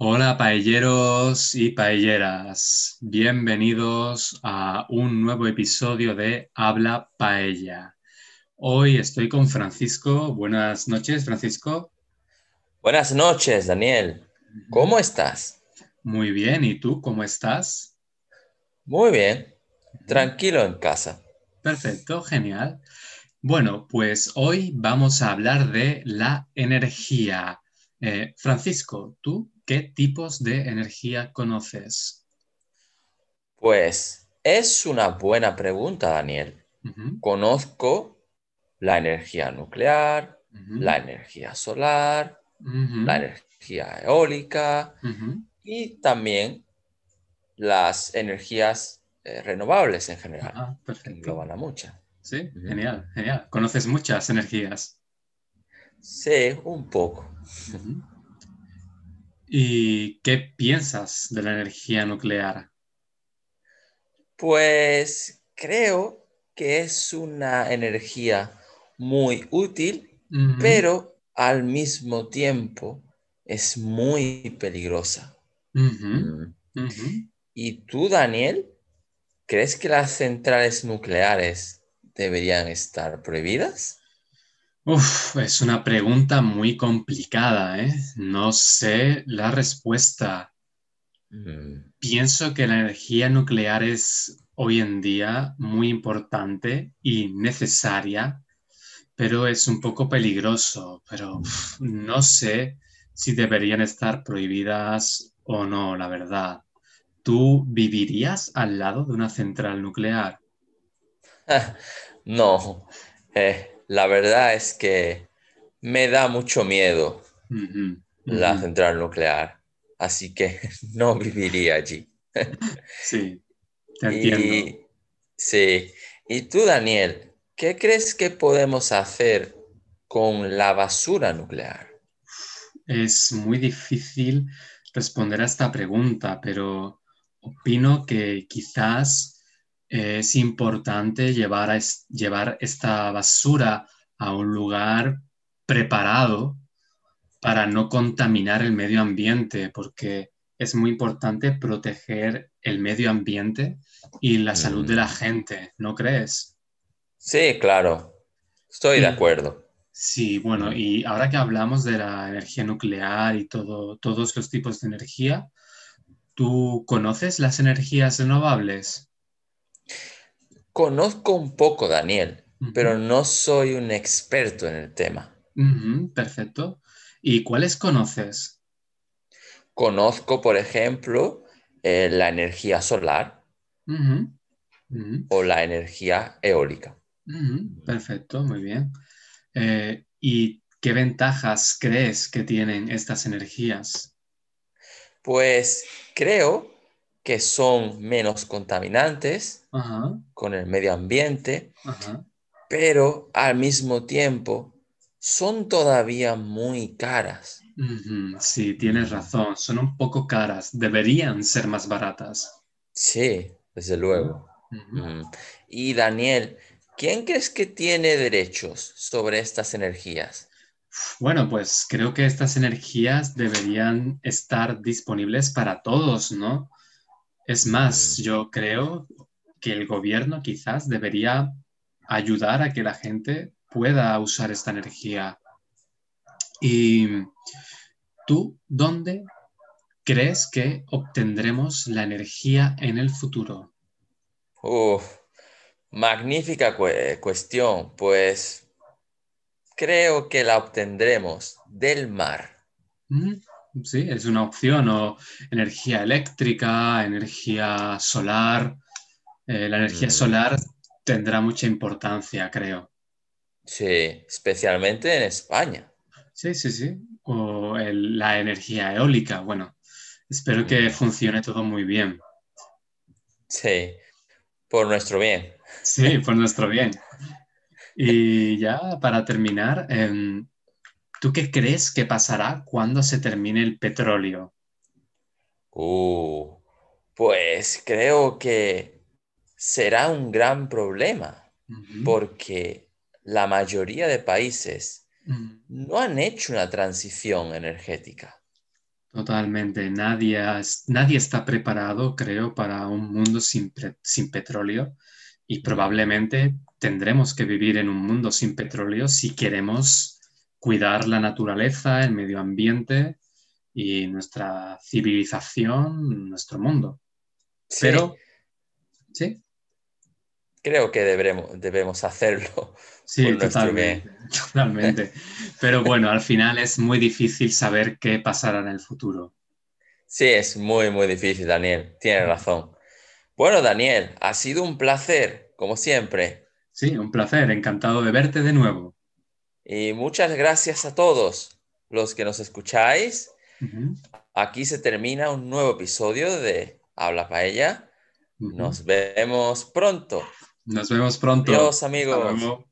Hola paelleros y paelleras, bienvenidos a un nuevo episodio de Habla Paella. Hoy estoy con Francisco. Buenas noches, Francisco. Buenas noches, Daniel. ¿Cómo estás? Muy bien, ¿y tú cómo estás? Muy bien, tranquilo en casa. Perfecto, genial. Bueno, pues hoy vamos a hablar de la energía. Eh, Francisco, ¿tú qué tipos de energía conoces? Pues es una buena pregunta, Daniel. Conozco la energía nuclear, la energía solar, la energía eólica y también las energías eh, renovables en general, Ah, perfecto. engloban a muchas. Sí, genial, genial. Conoces muchas energías. Sí, un poco. Ujú. ¿Y qué piensas de la energía nuclear? Pues creo que es una energía muy útil, pero al mismo tiempo es muy peligrosa. ¿Y tú, Daniel, crees que las centrales nucleares deberían estar prohibidas? Uf, es una pregunta muy complicada, ¿eh? No sé la respuesta. Mm, Pienso que la energía nuclear es hoy en día muy importante y necesaria, pero es un poco peligroso. Pero uf, no sé si deberían estar prohibidas o no, la verdad. ¿Tú vivirías al lado de una central nuclear? No, eh, la verdad es que me da mucho miedo la central nuclear, así que no viviría allí. Sí, te entiendo. Y sí, y tú, Daniel, ¿qué crees que podemos hacer con la basura nuclear? Es muy difícil responder a esta pregunta, pero opino que quizás es importante llevar, a llevar esta basura a un lugar preparado para no contaminar el medio ambiente, porque es muy importante proteger el medio ambiente y la salud de la Mm, gente, ¿no crees? sí, claro, estoy de acuerdo. sí, bueno, y ahora que hablamos de la energía nuclear y todo, todos los tipos de energía, ¿tú conoces las energías renovables? Conozco un poco, Daniel, pero no soy un experto en el tema. perfecto. ¿Y cuáles conoces? Conozco, por ejemplo, eh, la energía solar o la energía eólica. perfecto, muy bien. Eh, ¿y qué ventajas crees que tienen estas energías? Pues creo que son menos contaminantes Ajá, con el medio ambiente, ajá. pero al mismo tiempo son todavía muy caras. Sí, tienes razón, son un poco caras, deberían ser más baratas. Sí, desde luego. Mm. Y Daniel, ¿quién crees que tiene derechos sobre estas energías? Bueno, pues creo que estas energías deberían estar disponibles para todos, ¿no? Es más, Mm, yo creo que el gobierno quizás debería ayudar a que la gente pueda usar esta energía. ¿Y tú dónde crees que obtendremos la energía en el futuro? Uf, magnífica cue- cuestión, pues creo que la obtendremos del mar. Mm, Sí, es una opción, o energía eléctrica, energía solar. Eh, la energía Mm, solar tendrá mucha importancia, creo. sí, especialmente en España. Sí, sí, sí. O el- la energía eólica. Bueno, espero que Mm, funcione todo muy bien. sí, por nuestro bien. Sí, por nuestro bien. Y ya para terminar, em, ¿tú qué crees que pasará cuando se termine el petróleo? Uh, pues creo que será un gran problema porque la mayoría de países no han hecho una transición energética. Totalmente. Nadie, nadie está preparado, creo, para un mundo sin, sin petróleo y probablemente tendremos que vivir en un mundo sin petróleo si queremos cuidar la naturaleza, el medio ambiente y nuestra civilización, nuestro mundo. Pero, sí. Creo que debemos, debemos hacerlo. Sí, totalmente, totalmente. Pero bueno, al final es muy difícil saber qué pasará en el futuro. Sí, es muy, muy difícil, Daniel. Tienes razón. Bueno, Daniel, ha sido un placer, como siempre. Sí, un placer. Encantado de verte de nuevo. Y muchas gracias a todos los que nos escucháis. Aquí se termina un nuevo episodio de Habla Paella. Nos vemos pronto. Nos vemos pronto. Adiós, amigos.